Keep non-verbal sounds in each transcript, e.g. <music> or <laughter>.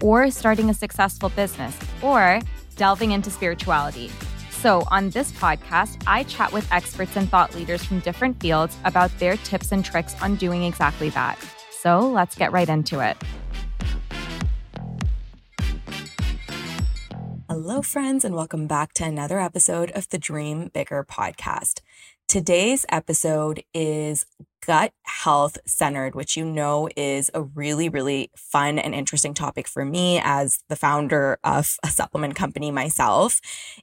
or starting a successful business, or delving into spirituality. So, on this podcast, I chat with experts and thought leaders from different fields about their tips and tricks on doing exactly that. So, let's get right into it. Hello, friends, and welcome back to another episode of the Dream Bigger podcast. Today's episode is gut health centered, which you know is a really, really fun and interesting topic for me as the founder of a supplement company myself.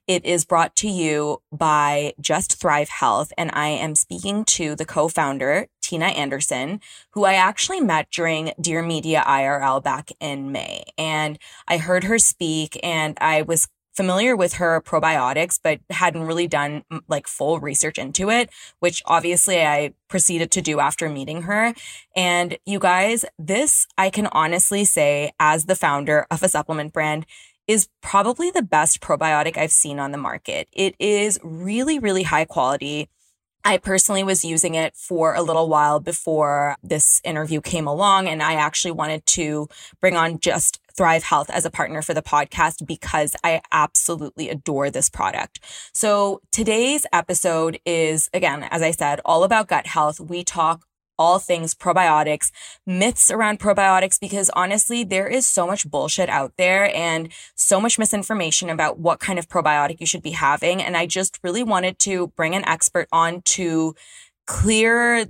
It is brought to you by Just Thrive Health, and I am speaking to the co founder, Tina Anderson, who I actually met during Dear Media IRL back in May. And I heard her speak, and I was familiar with her probiotics, but hadn't really done mm, like full research into it, which obviously I proceeded to do after meeting her. And you guys, this I can honestly say as the founder of a supplement brand is probably the best probiotic I've seen on the market. It is really, really high quality. I personally was using it for a little while before this interview came along, and I actually wanted to bring on just Thrive Health as a partner for the podcast because I absolutely adore this product. So today's episode is, again, as I said, all about gut health. We talk all things probiotics, myths around probiotics, because honestly, there is so much bullshit out there and so much misinformation about what kind of probiotic you should be having. And I just really wanted to bring an expert on to clear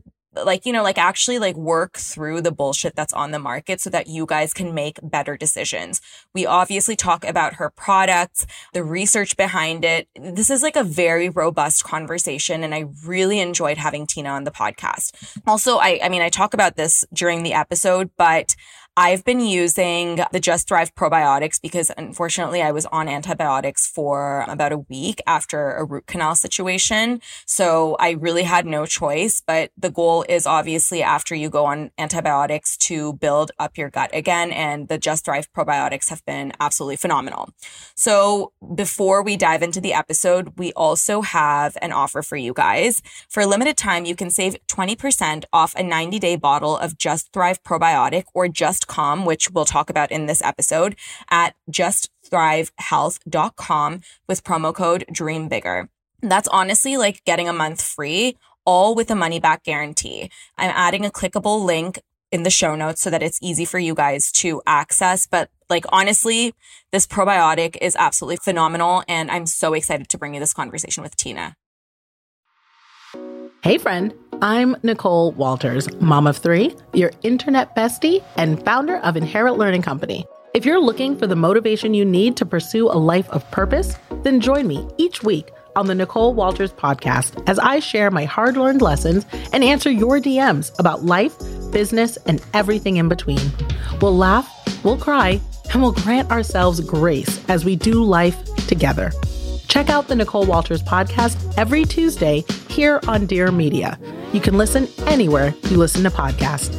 like you know like actually like work through the bullshit that's on the market so that you guys can make better decisions. We obviously talk about her products the research behind it. This is like a very robust conversation and i really enjoyed having tina on the podcast. Also i i mean i talk about this during the episode but I've been using the Just Thrive probiotics because unfortunately I was on antibiotics for about a week after a root canal situation. So I really had no choice, but the goal is obviously after you go on antibiotics to build up your gut again. And the Just Thrive probiotics have been absolutely phenomenal. So before we dive into the episode, we also have an offer for you guys. For a limited time, you can save 20% off a 90 day bottle of Just Thrive probiotic or just justthrivehealth.com, which we'll talk about in this episode, at justthrivehealth.com with promo code DREAMBIGGER. That's honestly like getting a month free, all with a money back guarantee. I'm adding a clickable link in the show notes so that it's easy for you guys to access. But like, honestly, this probiotic is absolutely phenomenal. And I'm so excited to bring you this conversation with Tina. Hey, friend. I'm Nicole Walters, mom of three, your internet bestie, and founder of Inherit Learning Company. If you're looking for the motivation you need to pursue a life of purpose, then join me each week on the Nicole Walters podcast as I share my hard learned lessons and answer your DMs about life, business, and everything in between. We'll laugh, we'll cry, and we'll grant ourselves grace as we do life together. Check out the Nicole Walters podcast every Tuesday here on Dear Media. You can listen anywhere you listen to podcasts.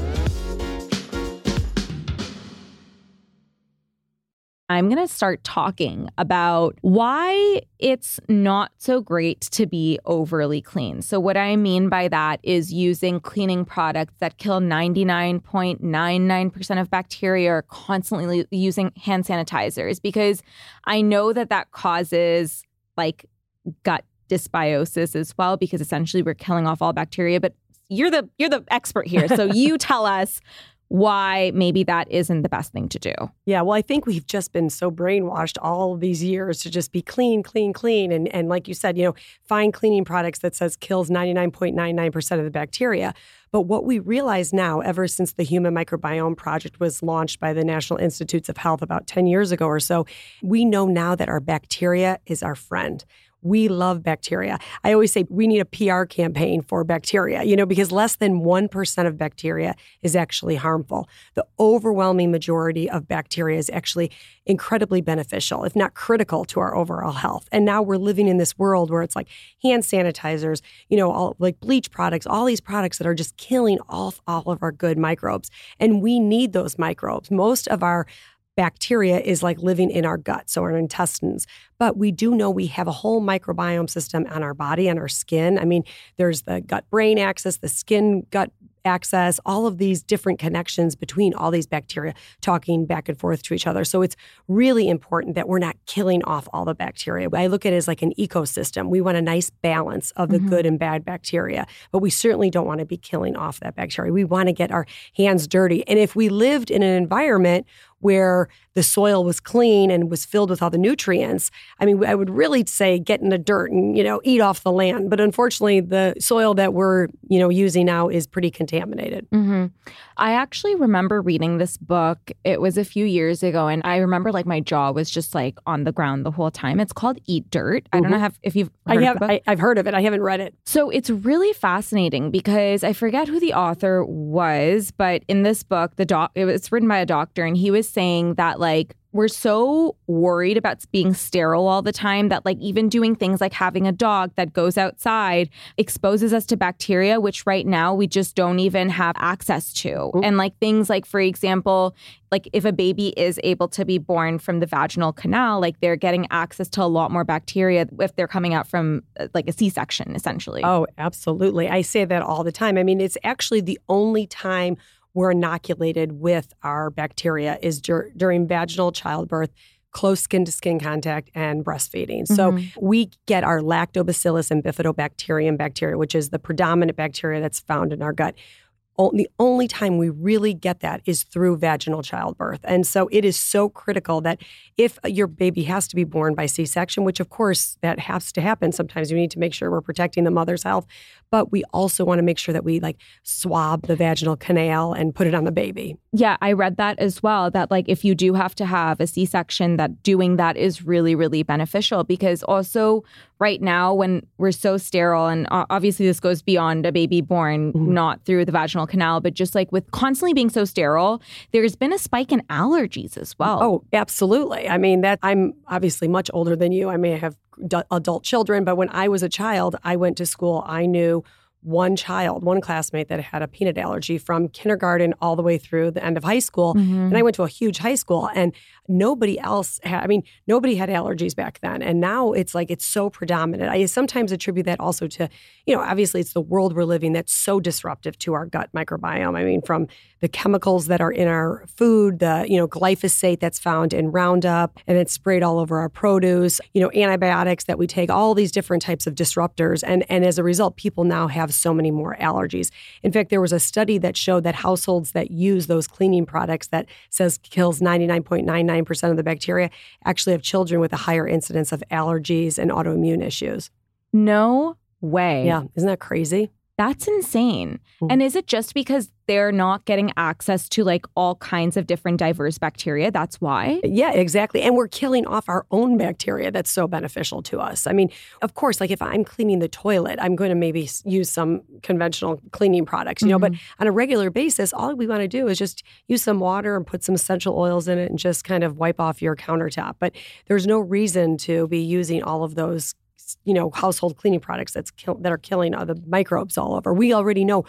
I'm going to start talking about why it's not so great to be overly clean. So, what I mean by that is using cleaning products that kill 99.99% of bacteria or constantly using hand sanitizers because I know that that causes like gut dysbiosis as well because essentially we're killing off all bacteria but you're the you're the expert here. So <laughs> you tell us why maybe that isn't the best thing to do. Yeah, well, I think we've just been so brainwashed all these years to just be clean, clean, clean. And, and like you said, you know, find cleaning products that says kills 99.99% of the bacteria. But what we realize now, ever since the Human Microbiome Project was launched by the National Institutes of Health about 10 years ago or so, we know now that our bacteria is our friend we love bacteria. I always say we need a PR campaign for bacteria, you know, because less than 1% of bacteria is actually harmful. The overwhelming majority of bacteria is actually incredibly beneficial, if not critical to our overall health. And now we're living in this world where it's like hand sanitizers, you know, all like bleach products, all these products that are just killing off all of our good microbes. And we need those microbes. Most of our bacteria is like living in our gut, so our intestines. But we do know we have a whole microbiome system on our body and our skin. I mean, there's the gut brain axis, the skin gut axis, all of these different connections between all these bacteria talking back and forth to each other. So it's really important that we're not killing off all the bacteria. I look at it as like an ecosystem. We want a nice balance of the mm-hmm. good and bad bacteria, but we certainly don't want to be killing off that bacteria. We want to get our hands dirty. And if we lived in an environment where the soil was clean and was filled with all the nutrients. I mean, I would really say get in the dirt and, you know, eat off the land. But unfortunately, the soil that we're, you know, using now is pretty contaminated. Mm-hmm. I actually remember reading this book. It was a few years ago. And I remember like my jaw was just like on the ground the whole time. It's called Eat Dirt. Mm-hmm. I don't know if, if you've I have, I, I've heard of it. I haven't read it. So it's really fascinating because I forget who the author was, but in this book, the doc, it was written by a doctor and he was saying that like we're so worried about being sterile all the time that like even doing things like having a dog that goes outside exposes us to bacteria which right now we just don't even have access to. And like things like for example like if a baby is able to be born from the vaginal canal like they're getting access to a lot more bacteria if they're coming out from uh, like a c-section essentially. Oh absolutely. I say that all the time. I mean it's actually the only time we're inoculated with our bacteria is dur- during vaginal childbirth close skin to skin contact and breastfeeding. Mm-hmm. So we get our lactobacillus and bifidobacterium bacteria, which is the predominant bacteria that's found in our gut the only time we really get that is through vaginal childbirth. And so it is so critical that if your baby has to be born by C section, which of course that has to happen, sometimes we need to make sure we're protecting the mother's health, but we also want to make sure that we like swab the vaginal canal and put it on the baby. Yeah, I read that as well that like if you do have to have a C section, that doing that is really, really beneficial because also right now when we're so sterile and obviously this goes beyond a baby born mm-hmm. not through the vaginal canal but just like with constantly being so sterile there's been a spike in allergies as well oh absolutely i mean that i'm obviously much older than you i may have adult children but when i was a child i went to school i knew one child, one classmate that had a peanut allergy from kindergarten all the way through the end of high school. Mm-hmm. And I went to a huge high school and nobody else had, I mean, nobody had allergies back then. And now it's like it's so predominant. I sometimes attribute that also to, you know, obviously it's the world we're living that's so disruptive to our gut microbiome. I mean, from the chemicals that are in our food, the, you know, glyphosate that's found in Roundup and it's sprayed all over our produce, you know, antibiotics that we take, all these different types of disruptors. And, and as a result, people now have so many more allergies. In fact, there was a study that showed that households that use those cleaning products that says kills 99.99 99% of the bacteria actually have children with a higher incidence of allergies and autoimmune issues. No way. Yeah. Isn't that crazy? That's insane. And is it just because they're not getting access to like all kinds of different diverse bacteria? That's why? Yeah, exactly. And we're killing off our own bacteria that's so beneficial to us. I mean, of course, like if I'm cleaning the toilet, I'm going to maybe use some conventional cleaning products, you know, mm-hmm. but on a regular basis, all we want to do is just use some water and put some essential oils in it and just kind of wipe off your countertop. But there's no reason to be using all of those you know household cleaning products that's kill, that are killing all the microbes all over. We already know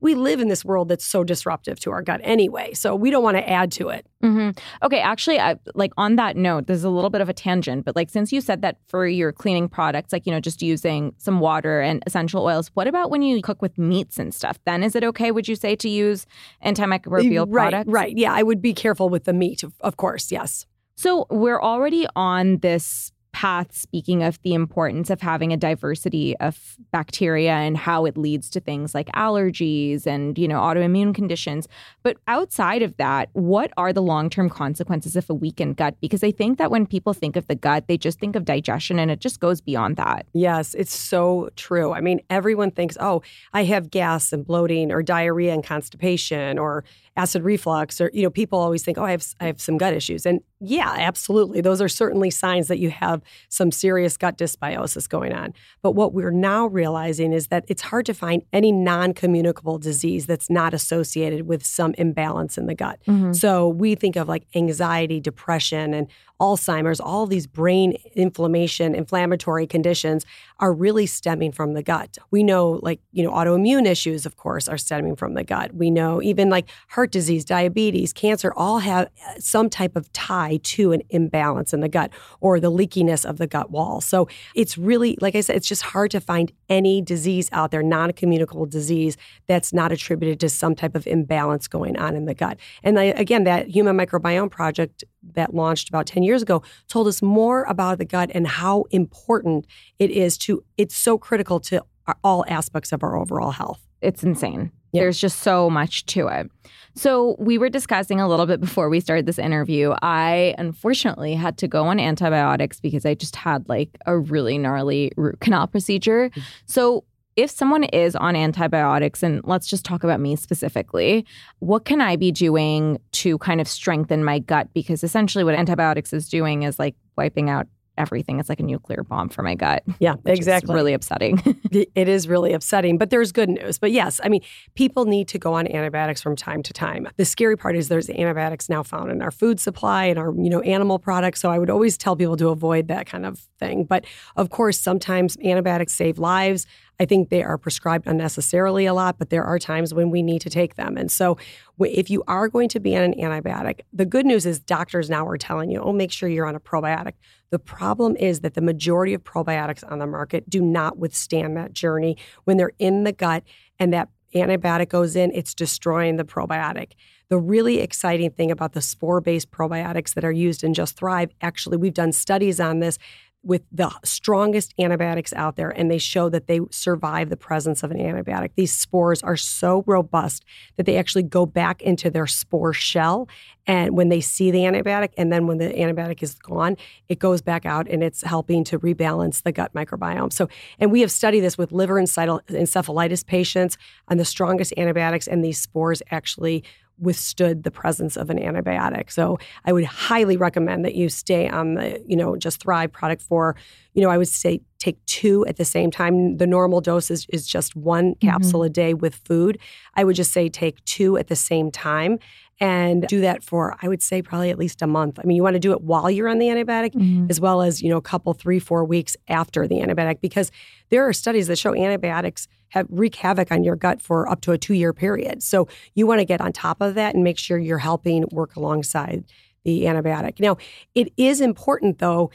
we live in this world that's so disruptive to our gut anyway, so we don't want to add to it. Mm-hmm. Okay, actually, I, like on that note, there's a little bit of a tangent, but like since you said that for your cleaning products, like you know, just using some water and essential oils, what about when you cook with meats and stuff? Then is it okay? Would you say to use antimicrobial right, products? Right. Yeah, I would be careful with the meat, of, of course. Yes. So we're already on this path speaking of the importance of having a diversity of bacteria and how it leads to things like allergies and you know autoimmune conditions. But outside of that what are the long-term consequences of a weakened gut? Because i think that when people think of the gut they just think of digestion and it just goes beyond that. Yes it's so true. I mean everyone thinks oh i have gas and bloating or diarrhea and constipation or acid reflux or you know people always think oh I have I have some gut issues. And yeah absolutely those are certainly signs that you have some serious gut dysbiosis going on but what we're now realizing is that it's hard to find any non-communicable disease that's not associated with some imbalance in the gut mm-hmm. so we think of like anxiety depression and Alzheimer's, all these brain inflammation, inflammatory conditions are really stemming from the gut. We know, like, you know, autoimmune issues, of course, are stemming from the gut. We know even like heart disease, diabetes, cancer all have uh, some type of tie to an imbalance in the gut or the leakiness of the gut wall. So it's really, like I said, it's just hard to find any disease out there, non communicable disease, that's not attributed to some type of imbalance going on in the gut. And I, again, that Human Microbiome Project that launched about 10 years ago told us more about the gut and how important it is to it's so critical to all aspects of our overall health it's insane yep. there's just so much to it so we were discussing a little bit before we started this interview i unfortunately had to go on antibiotics because i just had like a really gnarly root canal procedure mm-hmm. so if someone is on antibiotics, and let's just talk about me specifically, what can I be doing to kind of strengthen my gut? Because essentially, what antibiotics is doing is like wiping out everything. It's like a nuclear bomb for my gut. Yeah, exactly. really upsetting. <laughs> it is really upsetting, but there's good news. But yes, I mean, people need to go on antibiotics from time to time. The scary part is there's antibiotics now found in our food supply and our, you know, animal products. So I would always tell people to avoid that kind of thing. But of course, sometimes antibiotics save lives. I think they are prescribed unnecessarily a lot, but there are times when we need to take them. And so, if you are going to be on an antibiotic, the good news is doctors now are telling you, oh, make sure you're on a probiotic. The problem is that the majority of probiotics on the market do not withstand that journey. When they're in the gut and that antibiotic goes in, it's destroying the probiotic. The really exciting thing about the spore based probiotics that are used in Just Thrive, actually, we've done studies on this with the strongest antibiotics out there, and they show that they survive the presence of an antibiotic. These spores are so robust that they actually go back into their spore shell. And when they see the antibiotic, and then when the antibiotic is gone, it goes back out and it's helping to rebalance the gut microbiome. So, and we have studied this with liver encephalitis patients, and the strongest antibiotics and these spores actually withstood the presence of an antibiotic. So I would highly recommend that you stay on the, you know, just Thrive product for, you know, I would say take two at the same time. The normal dose is, is just one mm-hmm. capsule a day with food. I would just say take two at the same time and do that for I would say probably at least a month. I mean, you want to do it while you're on the antibiotic mm-hmm. as well as, you know, a couple 3 4 weeks after the antibiotic because there are studies that show antibiotics have wreak havoc on your gut for up to a 2-year period. So, you want to get on top of that and make sure you're helping work alongside the antibiotic. Now, it is important though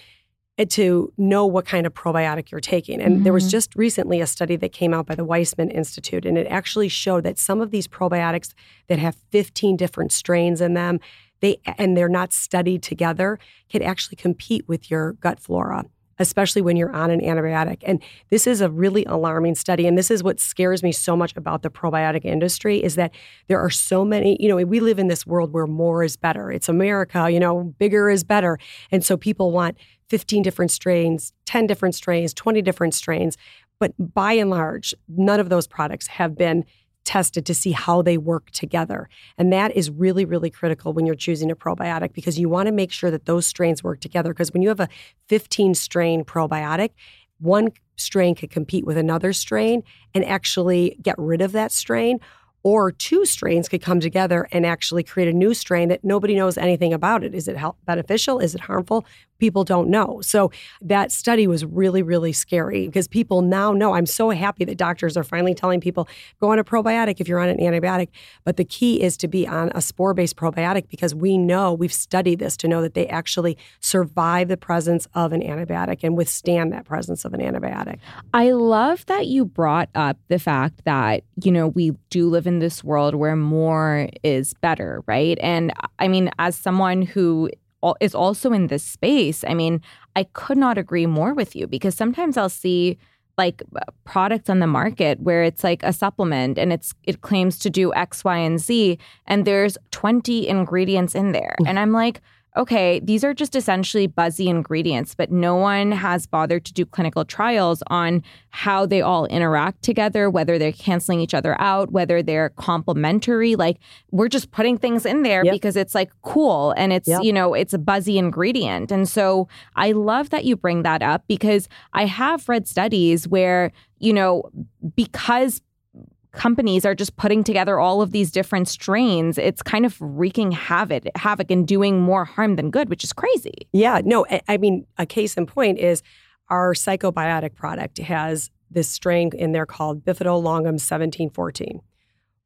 to know what kind of probiotic you're taking. And mm-hmm. there was mm-hmm. just recently a study that came out by the Weizmann Institute, and it actually showed that some of these probiotics that have 15 different strains in them, they and they're not studied together, can actually compete with your gut flora. Especially when you're on an antibiotic. And this is a really alarming study. And this is what scares me so much about the probiotic industry is that there are so many, you know, we live in this world where more is better. It's America, you know, bigger is better. And so people want 15 different strains, 10 different strains, 20 different strains. But by and large, none of those products have been tested to see how they work together. And that is really, really critical when you're choosing a probiotic because you want to make sure that those strains work together. Because when you have a 15 strain probiotic, one strain could compete with another strain and actually get rid of that strain or two strains could come together and actually create a new strain that nobody knows anything about it. Is it beneficial? Is it harmful? People don't know. So that study was really, really scary because people now know. I'm so happy that doctors are finally telling people go on a probiotic if you're on an antibiotic. But the key is to be on a spore based probiotic because we know, we've studied this to know that they actually survive the presence of an antibiotic and withstand that presence of an antibiotic. I love that you brought up the fact that, you know, we do live in this world where more is better, right? And I mean, as someone who is also in this space, I mean, I could not agree more with you because sometimes I'll see like products on the market where it's like a supplement and it's it claims to do X, Y, and Z, and there's 20 ingredients in there. And I'm like, okay, these are just essentially buzzy ingredients, but no one has bothered to do clinical trials on how they all interact together, whether they're canceling each other out, whether they're complementary. Like we're just putting things in there yep. because it's like cool and it's, yep. you know, it's a buzzy ingredient. And so I love that you bring that up because I have read studies where, you know, because companies are just putting together all of these different strains, it's kind of wreaking havoc, havoc and doing more harm than good, which is crazy. Yeah, no, I mean, a case in point is our psychobiotic product has this strain in there called Bifidolongum 1714.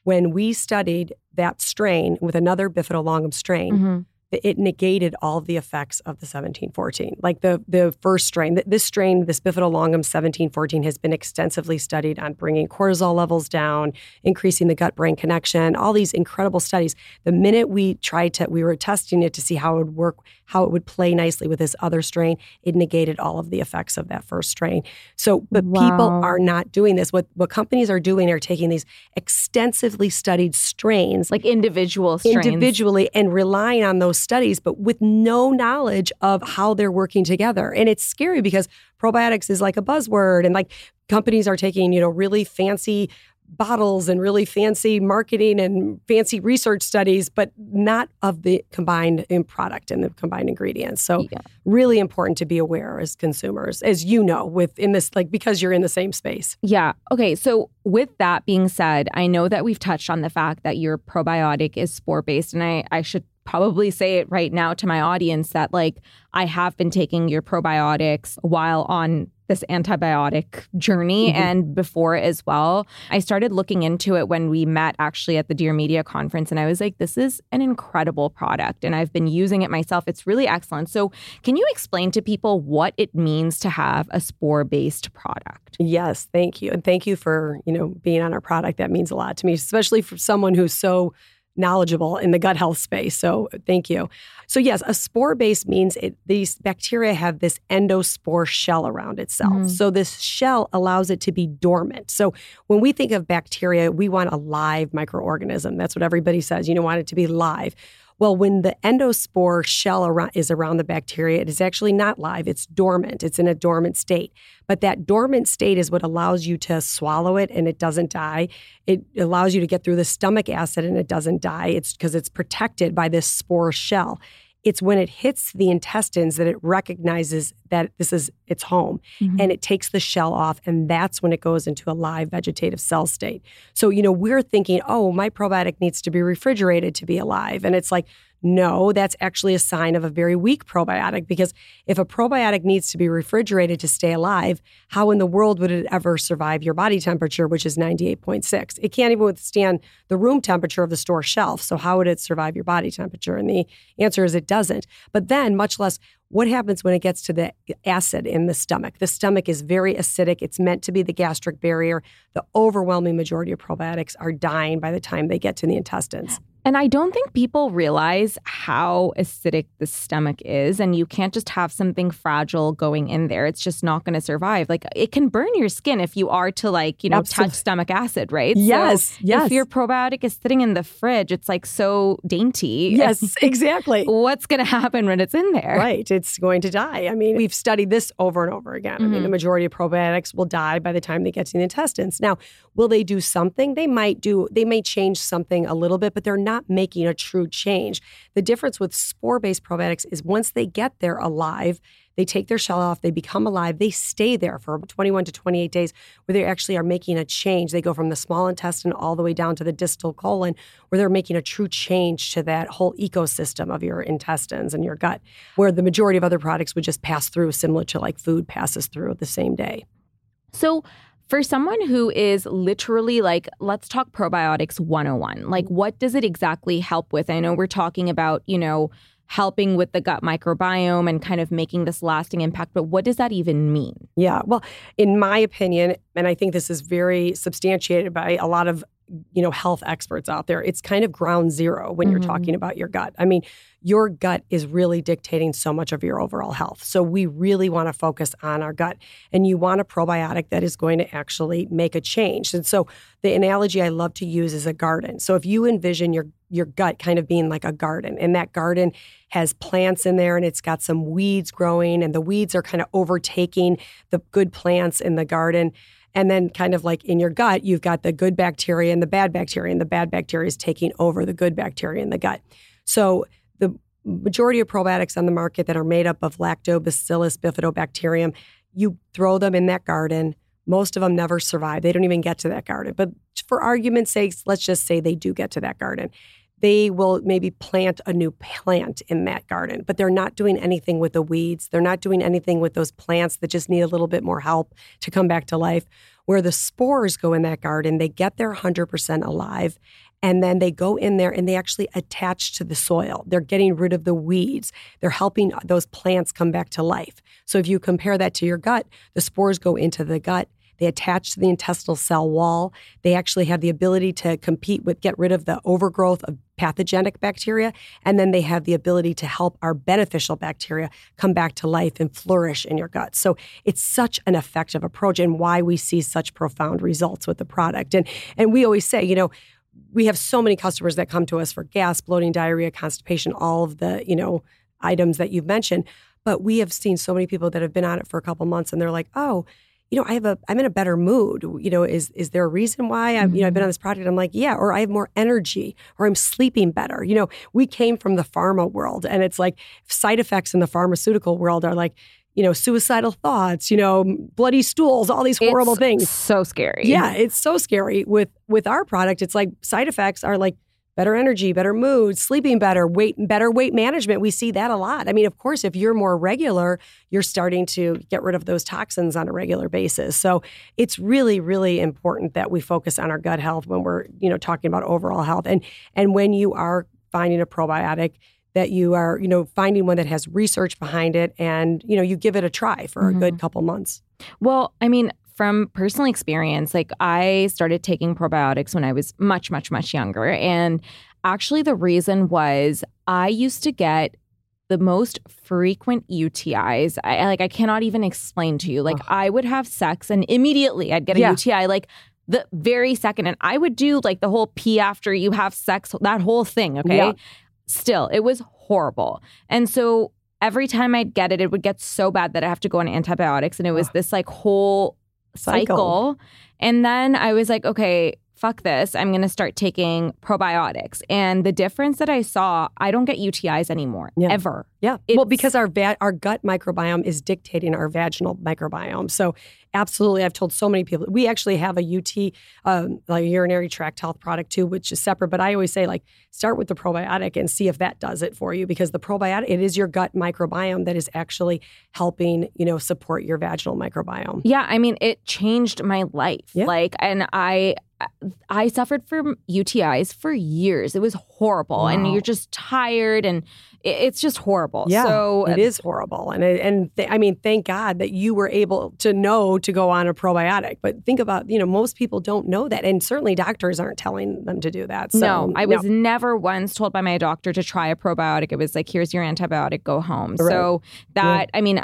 When we studied that strain with another Bifidolongum strain, mm-hmm it negated all the effects of the 1714. Like the the first strain, this strain, this bifidolongum 1714, has been extensively studied on bringing cortisol levels down, increasing the gut brain connection, all these incredible studies. The minute we tried to, we were testing it to see how it would work, how it would play nicely with this other strain, it negated all of the effects of that first strain. So, but wow. people are not doing this. What what companies are doing are taking these extensively studied strains, like individual strains, individually, and relying on those studies, but with no knowledge of how they're working together. And it's scary because probiotics is like a buzzword and like companies are taking, you know, really fancy bottles and really fancy marketing and fancy research studies, but not of the combined in product and the combined ingredients. So yeah. really important to be aware as consumers, as you know, within this like because you're in the same space. Yeah. Okay. So with that being said, I know that we've touched on the fact that your probiotic is spore based, and I, I should probably say it right now to my audience that like I have been taking your probiotics while on this antibiotic journey mm-hmm. and before as well. I started looking into it when we met actually at the Dear Media conference and I was like this is an incredible product and I've been using it myself. It's really excellent. So, can you explain to people what it means to have a spore-based product? Yes, thank you. And thank you for, you know, being on our product. That means a lot to me, especially for someone who's so knowledgeable in the gut health space. So thank you. So yes, a spore base means it, these bacteria have this endospore shell around itself. Mm-hmm. So this shell allows it to be dormant. So when we think of bacteria, we want a live microorganism. That's what everybody says. You don't want it to be live. Well, when the endospore shell is around the bacteria, it is actually not live, it's dormant. It's in a dormant state. But that dormant state is what allows you to swallow it and it doesn't die. It allows you to get through the stomach acid and it doesn't die. It's because it's protected by this spore shell. It's when it hits the intestines that it recognizes that this is its home mm-hmm. and it takes the shell off. And that's when it goes into a live vegetative cell state. So, you know, we're thinking, oh, my probiotic needs to be refrigerated to be alive. And it's like, no, that's actually a sign of a very weak probiotic because if a probiotic needs to be refrigerated to stay alive, how in the world would it ever survive your body temperature, which is 98.6? It can't even withstand the room temperature of the store shelf. So, how would it survive your body temperature? And the answer is it doesn't. But then, much less, what happens when it gets to the acid in the stomach? The stomach is very acidic. It's meant to be the gastric barrier. The overwhelming majority of probiotics are dying by the time they get to the intestines. And I don't think people realize how acidic the stomach is. And you can't just have something fragile going in there. It's just not going to survive. Like it can burn your skin if you are to, like, you know, Absolutely. touch stomach acid, right? Yes. So yes. If your probiotic is sitting in the fridge, it's like so dainty. Yes, <laughs> exactly. What's going to happen when it's in there? Right. It's going to die. I mean, we've studied this over and over again. Mm-hmm. I mean, the mm-hmm. majority of probiotics will die by the time they get to the intestines. Now, Will they do something? They might do, they may change something a little bit, but they're not making a true change. The difference with spore based probiotics is once they get there alive, they take their shell off, they become alive, they stay there for 21 to 28 days where they actually are making a change. They go from the small intestine all the way down to the distal colon where they're making a true change to that whole ecosystem of your intestines and your gut, where the majority of other products would just pass through, similar to like food passes through the same day. So, for someone who is literally like, let's talk probiotics 101, like what does it exactly help with? I know we're talking about, you know, helping with the gut microbiome and kind of making this lasting impact. But what does that even mean? Yeah. Well, in my opinion, and I think this is very substantiated by a lot of you know health experts out there it's kind of ground zero when mm-hmm. you're talking about your gut. I mean your gut is really dictating so much of your overall health. So we really want to focus on our gut and you want a probiotic that is going to actually make a change. And so the analogy i love to use is a garden. So if you envision your your gut kind of being like a garden and that garden has plants in there and it's got some weeds growing and the weeds are kind of overtaking the good plants in the garden and then, kind of like in your gut, you've got the good bacteria and the bad bacteria, and the bad bacteria is taking over the good bacteria in the gut. So, the majority of probiotics on the market that are made up of lactobacillus bifidobacterium, you throw them in that garden. Most of them never survive. They don't even get to that garden. But for argument's sake, let's just say they do get to that garden they will maybe plant a new plant in that garden, but they're not doing anything with the weeds. They're not doing anything with those plants that just need a little bit more help to come back to life. Where the spores go in that garden, they get there 100% alive. And then they go in there and they actually attach to the soil. They're getting rid of the weeds. They're helping those plants come back to life. So if you compare that to your gut, the spores go into the gut they attach to the intestinal cell wall. They actually have the ability to compete with, get rid of the overgrowth of pathogenic bacteria. And then they have the ability to help our beneficial bacteria come back to life and flourish in your gut. So it's such an effective approach and why we see such profound results with the product. And, and we always say, you know, we have so many customers that come to us for gas, bloating, diarrhea, constipation, all of the, you know, items that you've mentioned. But we have seen so many people that have been on it for a couple months and they're like, oh, you know, I have a, I'm in a better mood. You know, is is there a reason why I'm, you know, I've been on mm-hmm. this project? I'm like, yeah, or I have more energy, or I'm sleeping better. You know, we came from the pharma world, and it's like side effects in the pharmaceutical world are like, you know, suicidal thoughts, you know, bloody stools, all these horrible it's things. So scary. Yeah, it's so scary. With with our product, it's like side effects are like better energy, better mood, sleeping better, weight better weight management. We see that a lot. I mean, of course, if you're more regular, you're starting to get rid of those toxins on a regular basis. So it's really, really important that we focus on our gut health when we're, you know, talking about overall health. And and when you are finding a probiotic, that you are, you know, finding one that has research behind it and, you know, you give it a try for mm-hmm. a good mm-hmm. couple months. Well, I mean, from personal experience, like I started taking probiotics when I was much, much, much younger. And actually, the reason was I used to get the most frequent UTIs. I like I cannot even explain to you. Like I would have sex and immediately I'd get a yeah. UTI like the very second and I would do like the whole pee after you have sex that whole thing, okay? Yeah. Still, it was horrible. And so every time I'd get it, it would get so bad that I have to go on antibiotics and it was this like whole cycle. cycle. And then I was like, okay, fuck this. I'm going to start taking probiotics. And the difference that I saw, I don't get UTIs anymore, yeah. ever. Yeah. It's, well, because our va- our gut microbiome is dictating our vaginal microbiome. So, absolutely, I've told so many people. We actually have a UT, um, like a urinary tract health product too, which is separate. But I always say, like, start with the probiotic and see if that does it for you, because the probiotic it is your gut microbiome that is actually helping, you know, support your vaginal microbiome. Yeah, I mean, it changed my life. Yeah. Like, and I I suffered from UTIs for years. It was horrible, wow. and you're just tired, and it's just horrible. Yeah, so it uh, is horrible, and and th- I mean, thank God that you were able to know to go on a probiotic. But think about you know most people don't know that, and certainly doctors aren't telling them to do that. So, no, I was no. never once told by my doctor to try a probiotic. It was like, here's your antibiotic, go home. Right. So that yeah. I mean,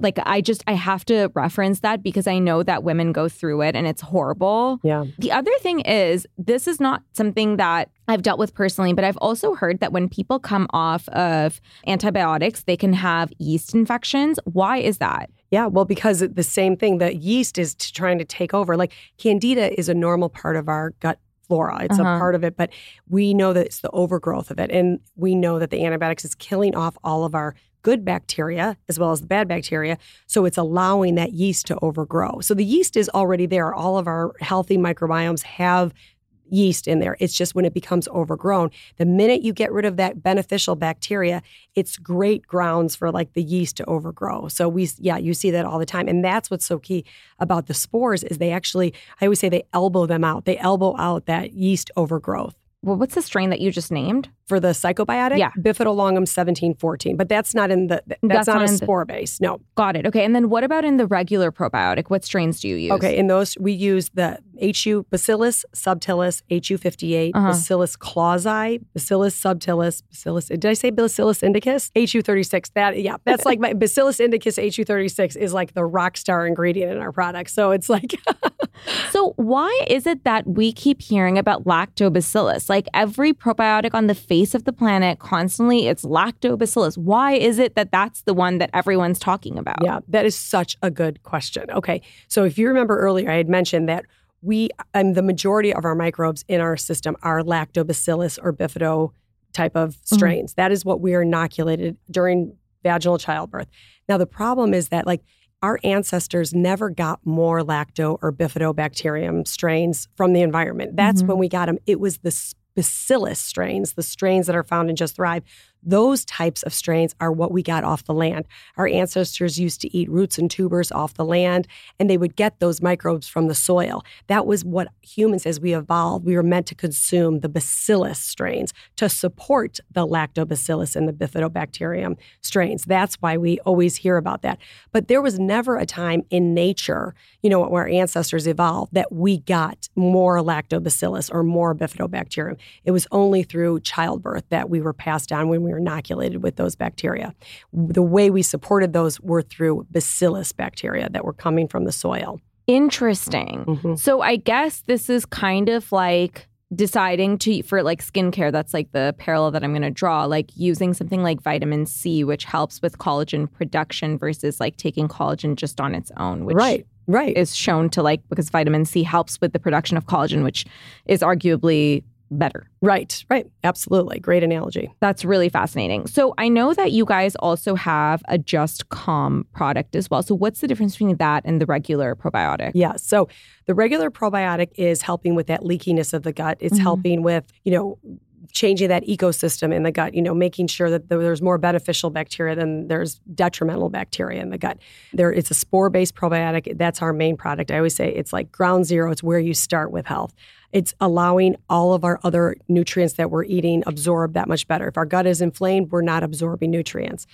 like I just I have to reference that because I know that women go through it and it's horrible. Yeah. The other thing is this is not something that I've dealt with personally, but I've also heard that when people come off of antibiotics, they can have yeast infections. Why is that? Yeah, well, because the same thing, the yeast is t- trying to take over. Like candida is a normal part of our gut flora. It's Uh-huh. a part of it, but we know that it's the overgrowth of it. And we know that the antibiotics is killing off all of our good bacteria as well as the bad bacteria. So it's allowing that yeast to overgrow. So the yeast is already there. All of our healthy microbiomes have yeast in there. It's just when it becomes overgrown. The minute you get rid of that beneficial bacteria, it's great grounds for like the yeast to overgrow. So we yeah, you see that all the time. And that's what's so key about the spores is they actually I always say they elbow them out. They elbow out that yeast overgrowth. Well, what's the strain that you just named? For the psychobiotic, Yeah. Bifidolongum 1714, but that's not in the that's, That's not, not a in the- spore base. No. Got it. Okay. And then what about in the regular probiotic? What strains do you use? Okay, in those we use the HU Bacillus subtilis HU58, Uh-huh. Bacillus clausii, Bacillus subtilis, Bacillus. Did I say Bacillus indicus? HU36. That yeah, that's <laughs> like my Bacillus indicus HU36 is like the rock star ingredient in our product. So it's like <laughs> So why is it that we keep hearing about lactobacillus? Like every probiotic on the face of the planet, constantly it's lactobacillus. Why is it that that's the one that everyone's talking about? Yeah, that is such a good question. Okay, so if you remember earlier, I had mentioned that we, um, the majority of our microbes in our system are lactobacillus or bifido type of strains. That is what we are inoculated during vaginal childbirth. Now, the problem is that, like, our ancestors never got more lacto or bifidobacterium strains from the environment. That's Mhm. when we got them. It was the bacillus strains, the strains that are found in Just Thrive. Those types of strains are what we got off the land. Our ancestors used to eat roots and tubers off the land, and they would get those microbes from the soil. That was what humans, as we evolved, we were meant to consume the bacillus strains to support the lactobacillus and the bifidobacterium strains. That's why we always hear about that. But there was never a time in nature, you know, where our ancestors evolved that we got more lactobacillus or more bifidobacterium. It was only through childbirth that we were passed down when we were inoculated with those bacteria. The way we supported those were through bacillus bacteria that were coming from the soil. Interesting. Mhm. So I guess this is kind of like deciding to for like skincare that's like the parallel that i'm going to draw like using something like vitamin c which helps with collagen production versus like taking collagen just on its own which right, right. is shown to like because vitamin c helps with the production of collagen which is arguably better right, right. Absolutely. Great analogy. that's really fascinating so i know that you guys also have a just calm product as well so what's the difference between that and the regular probiotic Yeah. So the regular probiotic is helping with that leakiness of the gut. It's Mhm. helping with, you know, changing that ecosystem in the gut, you know, making sure that there's more beneficial bacteria than there's detrimental bacteria in the gut. There it's a spore-based probiotic. That's our main product. I always say it's like ground zero. It's where you start with health. It's allowing all of our other nutrients that we're eating absorb that much better. If our gut is inflamed, we're not absorbing nutrients.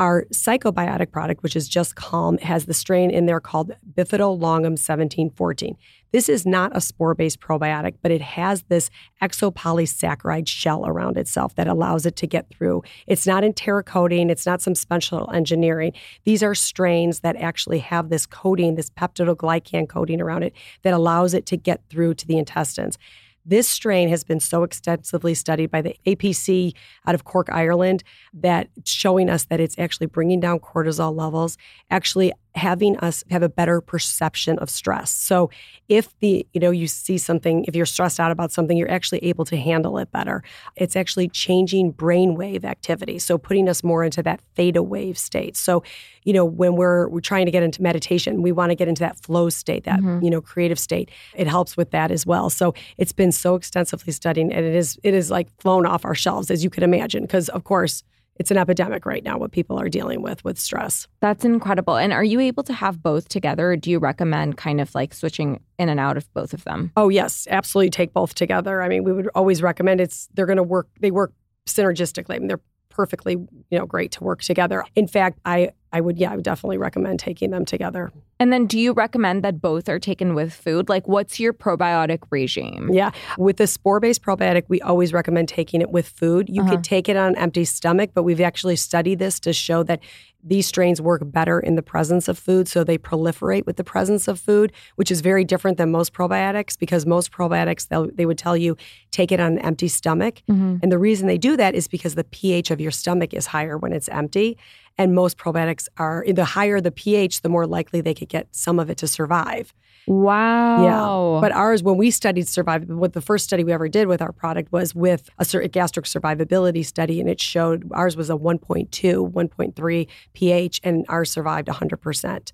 Our psychobiotic product, which is just calm, has the strain in there called Bifidolongum 1714. This is not a spore based probiotic, but it has this exopolysaccharide shell around itself that allows it to get through. It's not enteric coating, it's not some special engineering. These are strains that actually have this coating, this peptidoglycan coating around it that allows it to get through to the intestines. This strain has been so extensively studied by the APC out of Cork, Ireland, that showing us that it's actually bringing down cortisol levels, actually having us have a better perception of stress. So if the, you know, you see something, if you're stressed out about something, you're actually able to handle it better. It's actually changing brainwave activity. So putting us more into that theta wave state. So, you know, when we're we're trying to get into meditation, we want to get into that flow state, that, mm-hmm. you know, creative state. It helps with that as well. So it's been so extensively studied and it is it is like flown off our shelves as you could imagine because of course it's an epidemic right now what people are dealing with with stress. That's incredible. And are you able to have both together or do you recommend kind of like switching in and out of both of them? Oh yes, absolutely take both together. I mean, we would always recommend it's they're going to work they work synergistically. I mean, they're perfectly, you know, great to work together. In fact, I I would yeah, I would definitely recommend taking them together. And then do you recommend that both are taken with food? Like, what's your probiotic regime? Yeah. With the spore based probiotic, we always recommend taking it with food. You Uh-huh. could take it on an empty stomach, but we've actually studied this to show that these strains work better in the presence of food. So they proliferate with the presence of food, which is very different than most probiotics because most probiotics, they'll- would tell you take it on an empty stomach. Mhm. And the reason they do that is because the pH of your stomach is higher when it's empty. And most probiotics are, the higher the pH, the more likely they could get some of it to survive. Wow. Yeah. But ours, when we studied survivability, what the first study we ever did with our product was with a gastric survivability study, and it showed ours was a 1.2, 1.3 pH, and ours survived 100%.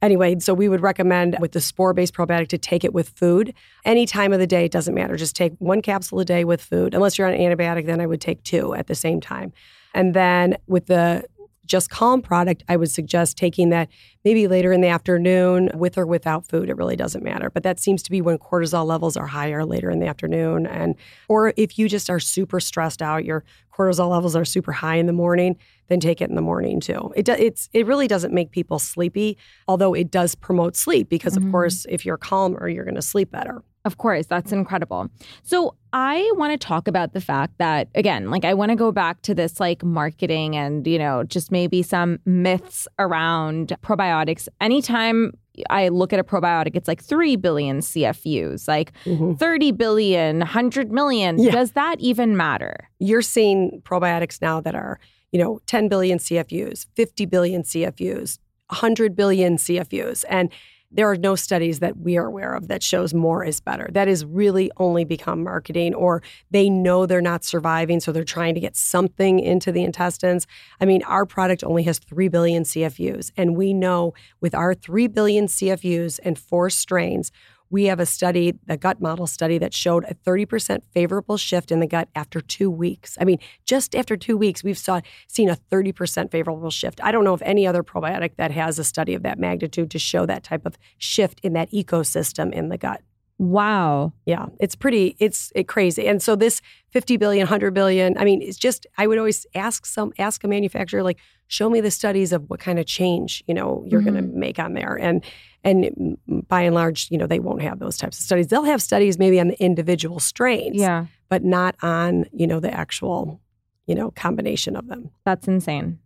Anyway, so we would recommend with the spore based probiotic to take it with food. Any time of the day, it doesn't matter. Just take one capsule a day with food. Unless you're on an antibiotic, then I would take two at the same time. And then with the just calm product, I would suggest taking that maybe later in the afternoon with or without food. It really doesn't matter. But that seems to be when cortisol levels are higher later in the afternoon. And or if you just are super stressed out, your cortisol levels are super high in the morning, then take it in the morning too. It do, it's it really doesn't make people sleepy, although it does promote sleep because of mm-hmm. course if you're calmer, you're going to sleep better. Of course, that's incredible. So, I want to talk about the fact that again, like I want to go back to this like marketing and, you know, just maybe some myths around probiotics. Anytime I look at a probiotic, it's like 3 billion CFUs, like mm-hmm. 30 billion, 100 million. Yeah. Does that even matter? You're seeing probiotics now that are, you know, 10 billion CFUs, 50 billion CFUs, 100 billion CFUs. And there are no studies that we are aware of that shows more is better. That is really only become marketing, or they know they're not surviving, so they're trying to get something into the intestines. I mean, our product only has 3 billion CFUs, and we know with our 3 billion CFUs and four strains, we have a study, the gut model study, that showed a 30% favorable shift in the gut after two weeks. I mean, just after two weeks, we've saw, seen a 30% favorable shift. I don't know of any other probiotic that has a study of that magnitude to show that type of shift in that ecosystem in the gut. Wow. Yeah, it's pretty, it's it crazy. And so this 50 billion, 100 billion, I mean, it's just, I would always ask some, ask a manufacturer, like, show me the studies of what kind of change, you know, you're going to mm-hmm. make on there. And, and by and large, you know, they won't have those types of studies. They'll have studies maybe on the individual strains, Yeah, but not on, you know, the actual, you know, combination of them. that's insane.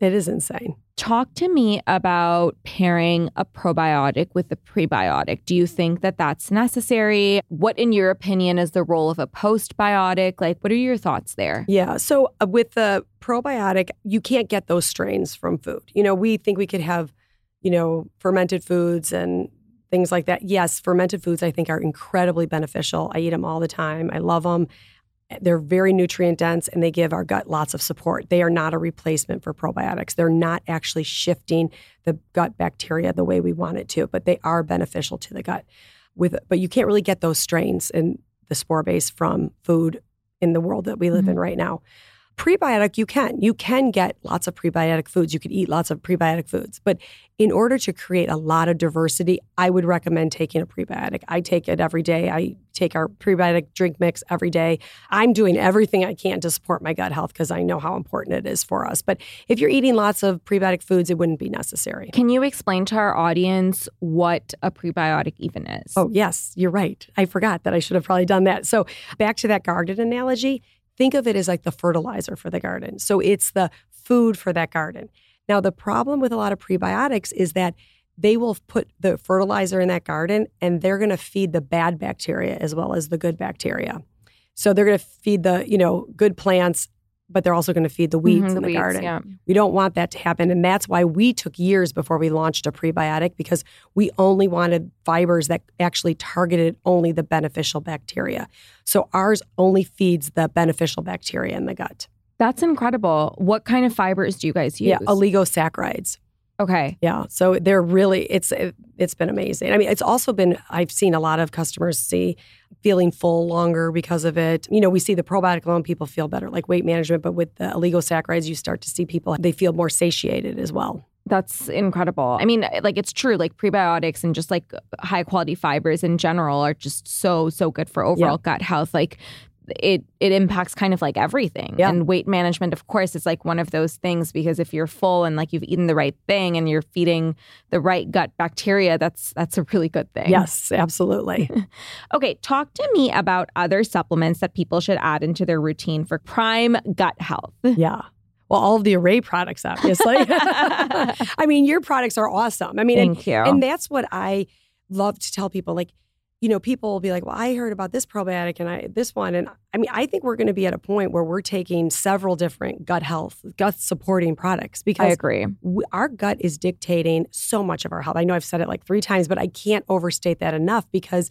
It is insane. Talk to me about pairing a probiotic with a prebiotic. Do you think that that's necessary? What, in your opinion, is the role of a postbiotic? Like, what are your thoughts there? Yeah. So uh, with the probiotic, you can't get those strains from food. You know, we think we could have, you know, fermented foods and things like that. Yes, fermented foods I think are incredibly beneficial. I eat them all the time. I love them. They're very nutrient dense and they give our gut lots of support. They are not a replacement for probiotics. They're not actually shifting the gut bacteria the way we want it to, but they are beneficial to the gut. With but you can't really get those strains in the spore base from food in the world that we live in mm-hmm. right now. Prebiotic, you can. You can get lots of prebiotic foods. You could eat lots of prebiotic foods. But in order to create a lot of diversity, I would recommend taking a prebiotic. I take it every day. I take our prebiotic drink mix every day. I'm doing everything I can to support my gut health because I know how important it is for us. But if you're eating lots of prebiotic foods, it wouldn't be necessary. Can you explain to our audience what a prebiotic even is? Oh, yes, you're right. I forgot that I should have probably done that. So, back to that garden analogy, think of it as like the fertilizer for the garden. So, it's the food for that garden. Now, the problem with a lot of prebiotics is that they will put the fertilizer in that garden and they're going to feed the bad bacteria as well as the good bacteria. So, they're going to feed the, you know, good plants, but they're also going to feed the weeds Mhm, in the the weeds, garden. yeah. We don't want that to happen. And that's why we took years before we launched a prebiotic because we only wanted fibers that actually targeted only the beneficial bacteria. So ours only feeds the beneficial bacteria in the gut. That's incredible. What kind of fibers do you guys use? Yeah, oligosaccharides. okay. Yeah, so they're really it's it, it's been amazing. I mean, it's also been I've seen a lot of customers see feeling full longer because of it. You know, we see the probiotic alone people feel better like weight management, but with the oligosaccharides you start to see people they feel more satiated as well. That's incredible. I mean, like it's true, like prebiotics and just like high quality fibers in general are just so, so good for overall gut health. Like it it impacts kind of like everything. Yeah. And weight management, of course, is like one of those things because if you're full and like you've eaten the right thing and you're feeding the right gut bacteria, that's that's a really good thing. Yes, absolutely. <laughs> Okay, talk to me about other supplements that people should add into their routine for prime gut health. yeah. Well, all of the Arrae products, obviously. <laughs> <laughs> I mean, your products are awesome. I mean, and, Thank you. and that's what I love to tell people. Like, you know, people will be like, "Well, I heard about this probiotic and I this one," and I mean, I think we're going to be at a point where we're taking several different gut health, gut supporting products because I agree. we, our gut is dictating so much of our health. I know I've said it like three times, but I can't overstate that enough because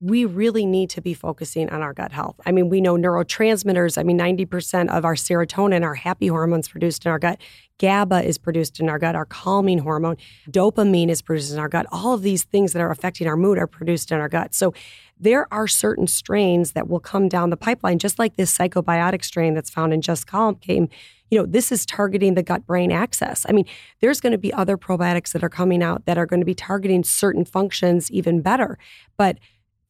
we really need to be focusing on our gut health. I mean, we know neurotransmitters, I mean, 90% of our serotonin, our happy hormones produced in our gut. GABA is produced in our gut, our calming hormone. Dopamine is produced in our gut. All of these things that are affecting our mood are produced in our gut. So there are certain strains that will come down the pipeline, just like this psychobiotic strain that's found in Just Calm came. You know, this is targeting the gut brain axis. I mean, there's going to be other probiotics that are coming out that are going to be targeting certain functions even better. But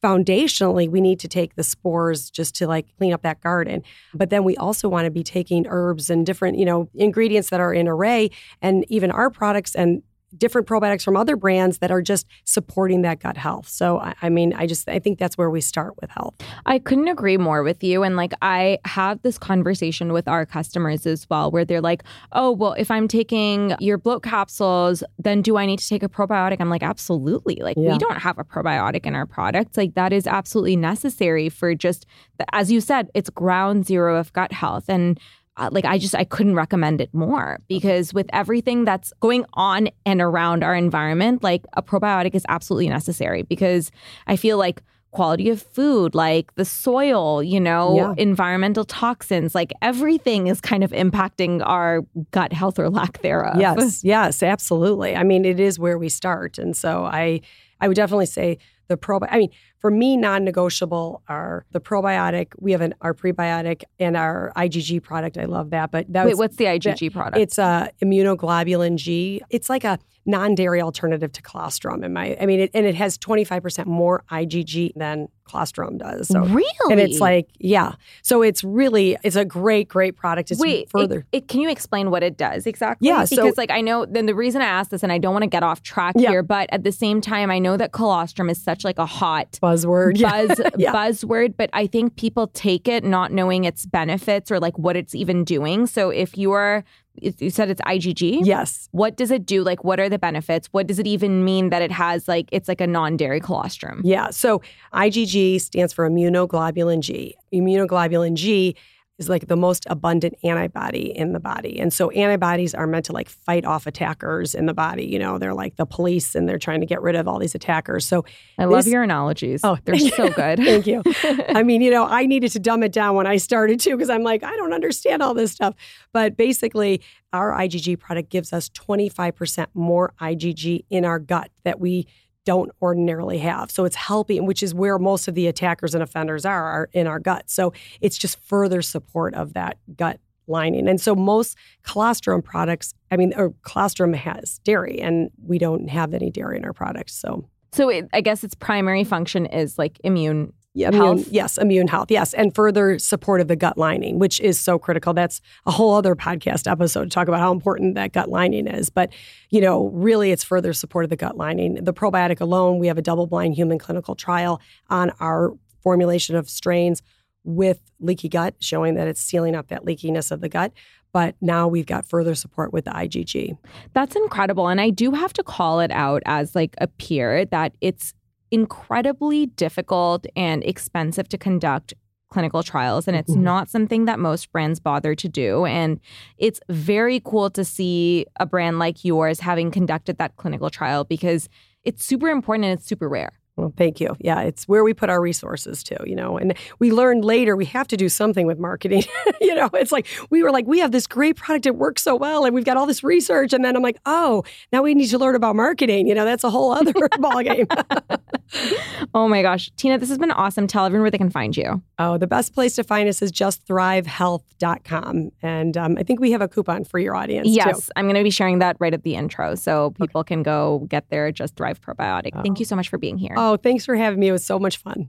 foundationally, we need to take the spores just to like clean up that garden. But then we also want to be taking herbs and different, you know, ingredients that are in Arrae and even our products and different probiotics from other brands that are just supporting that gut health. So, I, I mean, I just, I think that's where we start with health. I couldn't agree more with you. And like, I have this conversation with our customers as well, where they're like, oh, well, if I'm taking your bloat capsules, then do I need to take a probiotic? I'm like, absolutely. Like, Yeah. we don't have a probiotic in our products. Like, that is absolutely necessary for just, as you said, it's ground zero of gut health. And uh, like I just I couldn't recommend it more because with everything that's going on and around our environment, like a probiotic is absolutely necessary because I feel like quality of food, like the soil, you know, Yeah. environmental toxins, like everything is kind of impacting our gut health or lack thereof. Yes, yes, absolutely. I mean, it is where we start. And so I I would definitely say the probi I mean, for me, non-negotiable are the probiotic. We have an our prebiotic and our IgG product. I love that. But that Wait, was- what's the IgG product? It's a immunoglobulin G. It's like a non-dairy alternative to colostrum. In my, I mean, it, and it has 25% more IgG than colostrum does. So, really? and it's like, yeah. So it's really, it's a great, great product. It's Wait, further. It, it- can you explain what it does exactly? Yeah, so- because like I know. Then the reason I asked this, and I don't want to get off track Yeah. here, but at the same time, I know that colostrum is such like a hot buzzword. Buzz <laughs> Yeah. buzzword, but I think people take it not knowing its benefits or like what it's even doing. So if you're, you said it's IgG, Yes. What does it do? Like, what are the benefits? What does it even mean that it has like it's like a non-dairy colostrum? Yeah. So IgG stands for immunoglobulin G. Immunoglobulin G is like the most abundant antibody in the body. And so antibodies are meant to like fight off attackers in the body. You know, they're like the police and they're trying to get rid of all these attackers. So I love This- your analogies. Oh, they're so good. <laughs> Thank you. <laughs> I mean, you know, I needed to dumb it down when I started too, because I'm like, I don't understand all this stuff. But basically, our IgG product gives us 25% more IgG in our gut that we don't ordinarily have. So it's helping, which is where most of the attackers and offenders are, are in our gut. So it's just further support of that gut lining. And so most colostrum products, I mean, or colostrum has dairy, and we don't have any dairy in our products. So So it, I guess its primary function is like immune. Yeah, immune, Health. yes, immune health, yes, and further support of the gut lining, which is so critical. That's a whole other podcast episode to talk about how important that gut lining is. But you know, really, it's further support of the gut lining. The probiotic alone, we have a double-blind human clinical trial on our formulation of strains with leaky gut, showing that it's sealing up that leakiness of the gut. But now we've got further support with the IgG. That's incredible. And I do have to call it out as like a peer that it's incredibly difficult and expensive to conduct clinical trials and it's Mhm. not something that most brands bother to do and it's very cool to see a brand like yours having conducted that clinical trial because it's super important and it's super rare Well, thank you. Yeah, it's where we put our resources to, you know. And we learned later we have to do something with marketing. <laughs> you know, it's like we were like, we have this great product, it works so well, and we've got all this research. And then I'm like, oh, now we need to learn about marketing. You know, that's a whole other <laughs> ballgame. <laughs> <laughs> oh my gosh tina this has been awesome tell everyone where they can find you oh, the best place to find us is justthrivehealth.com. And um, I think we have a coupon for your audience too. yes i'm going to be sharing that right at the intro so people can go get their just thrive probiotic thank you so much for being here Oh, thanks for having me. It was so much fun.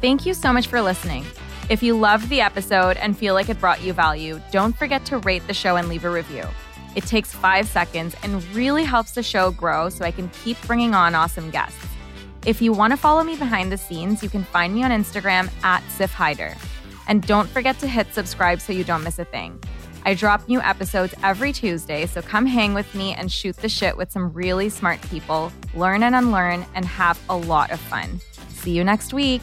Thank you so much for listening. If you loved the episode and feel like it brought you value, don't forget to rate the show and leave a review. It takes five seconds and really helps the show grow so I can keep bringing on awesome guests. If you want to follow me behind the scenes, you can find me on Instagram at Siff Haider. And don't forget to hit subscribe so you don't miss a thing. I drop new episodes every Tuesday, so come hang with me and shoot the shit with some really smart people, learn and unlearn, and have a lot of fun. See you next week.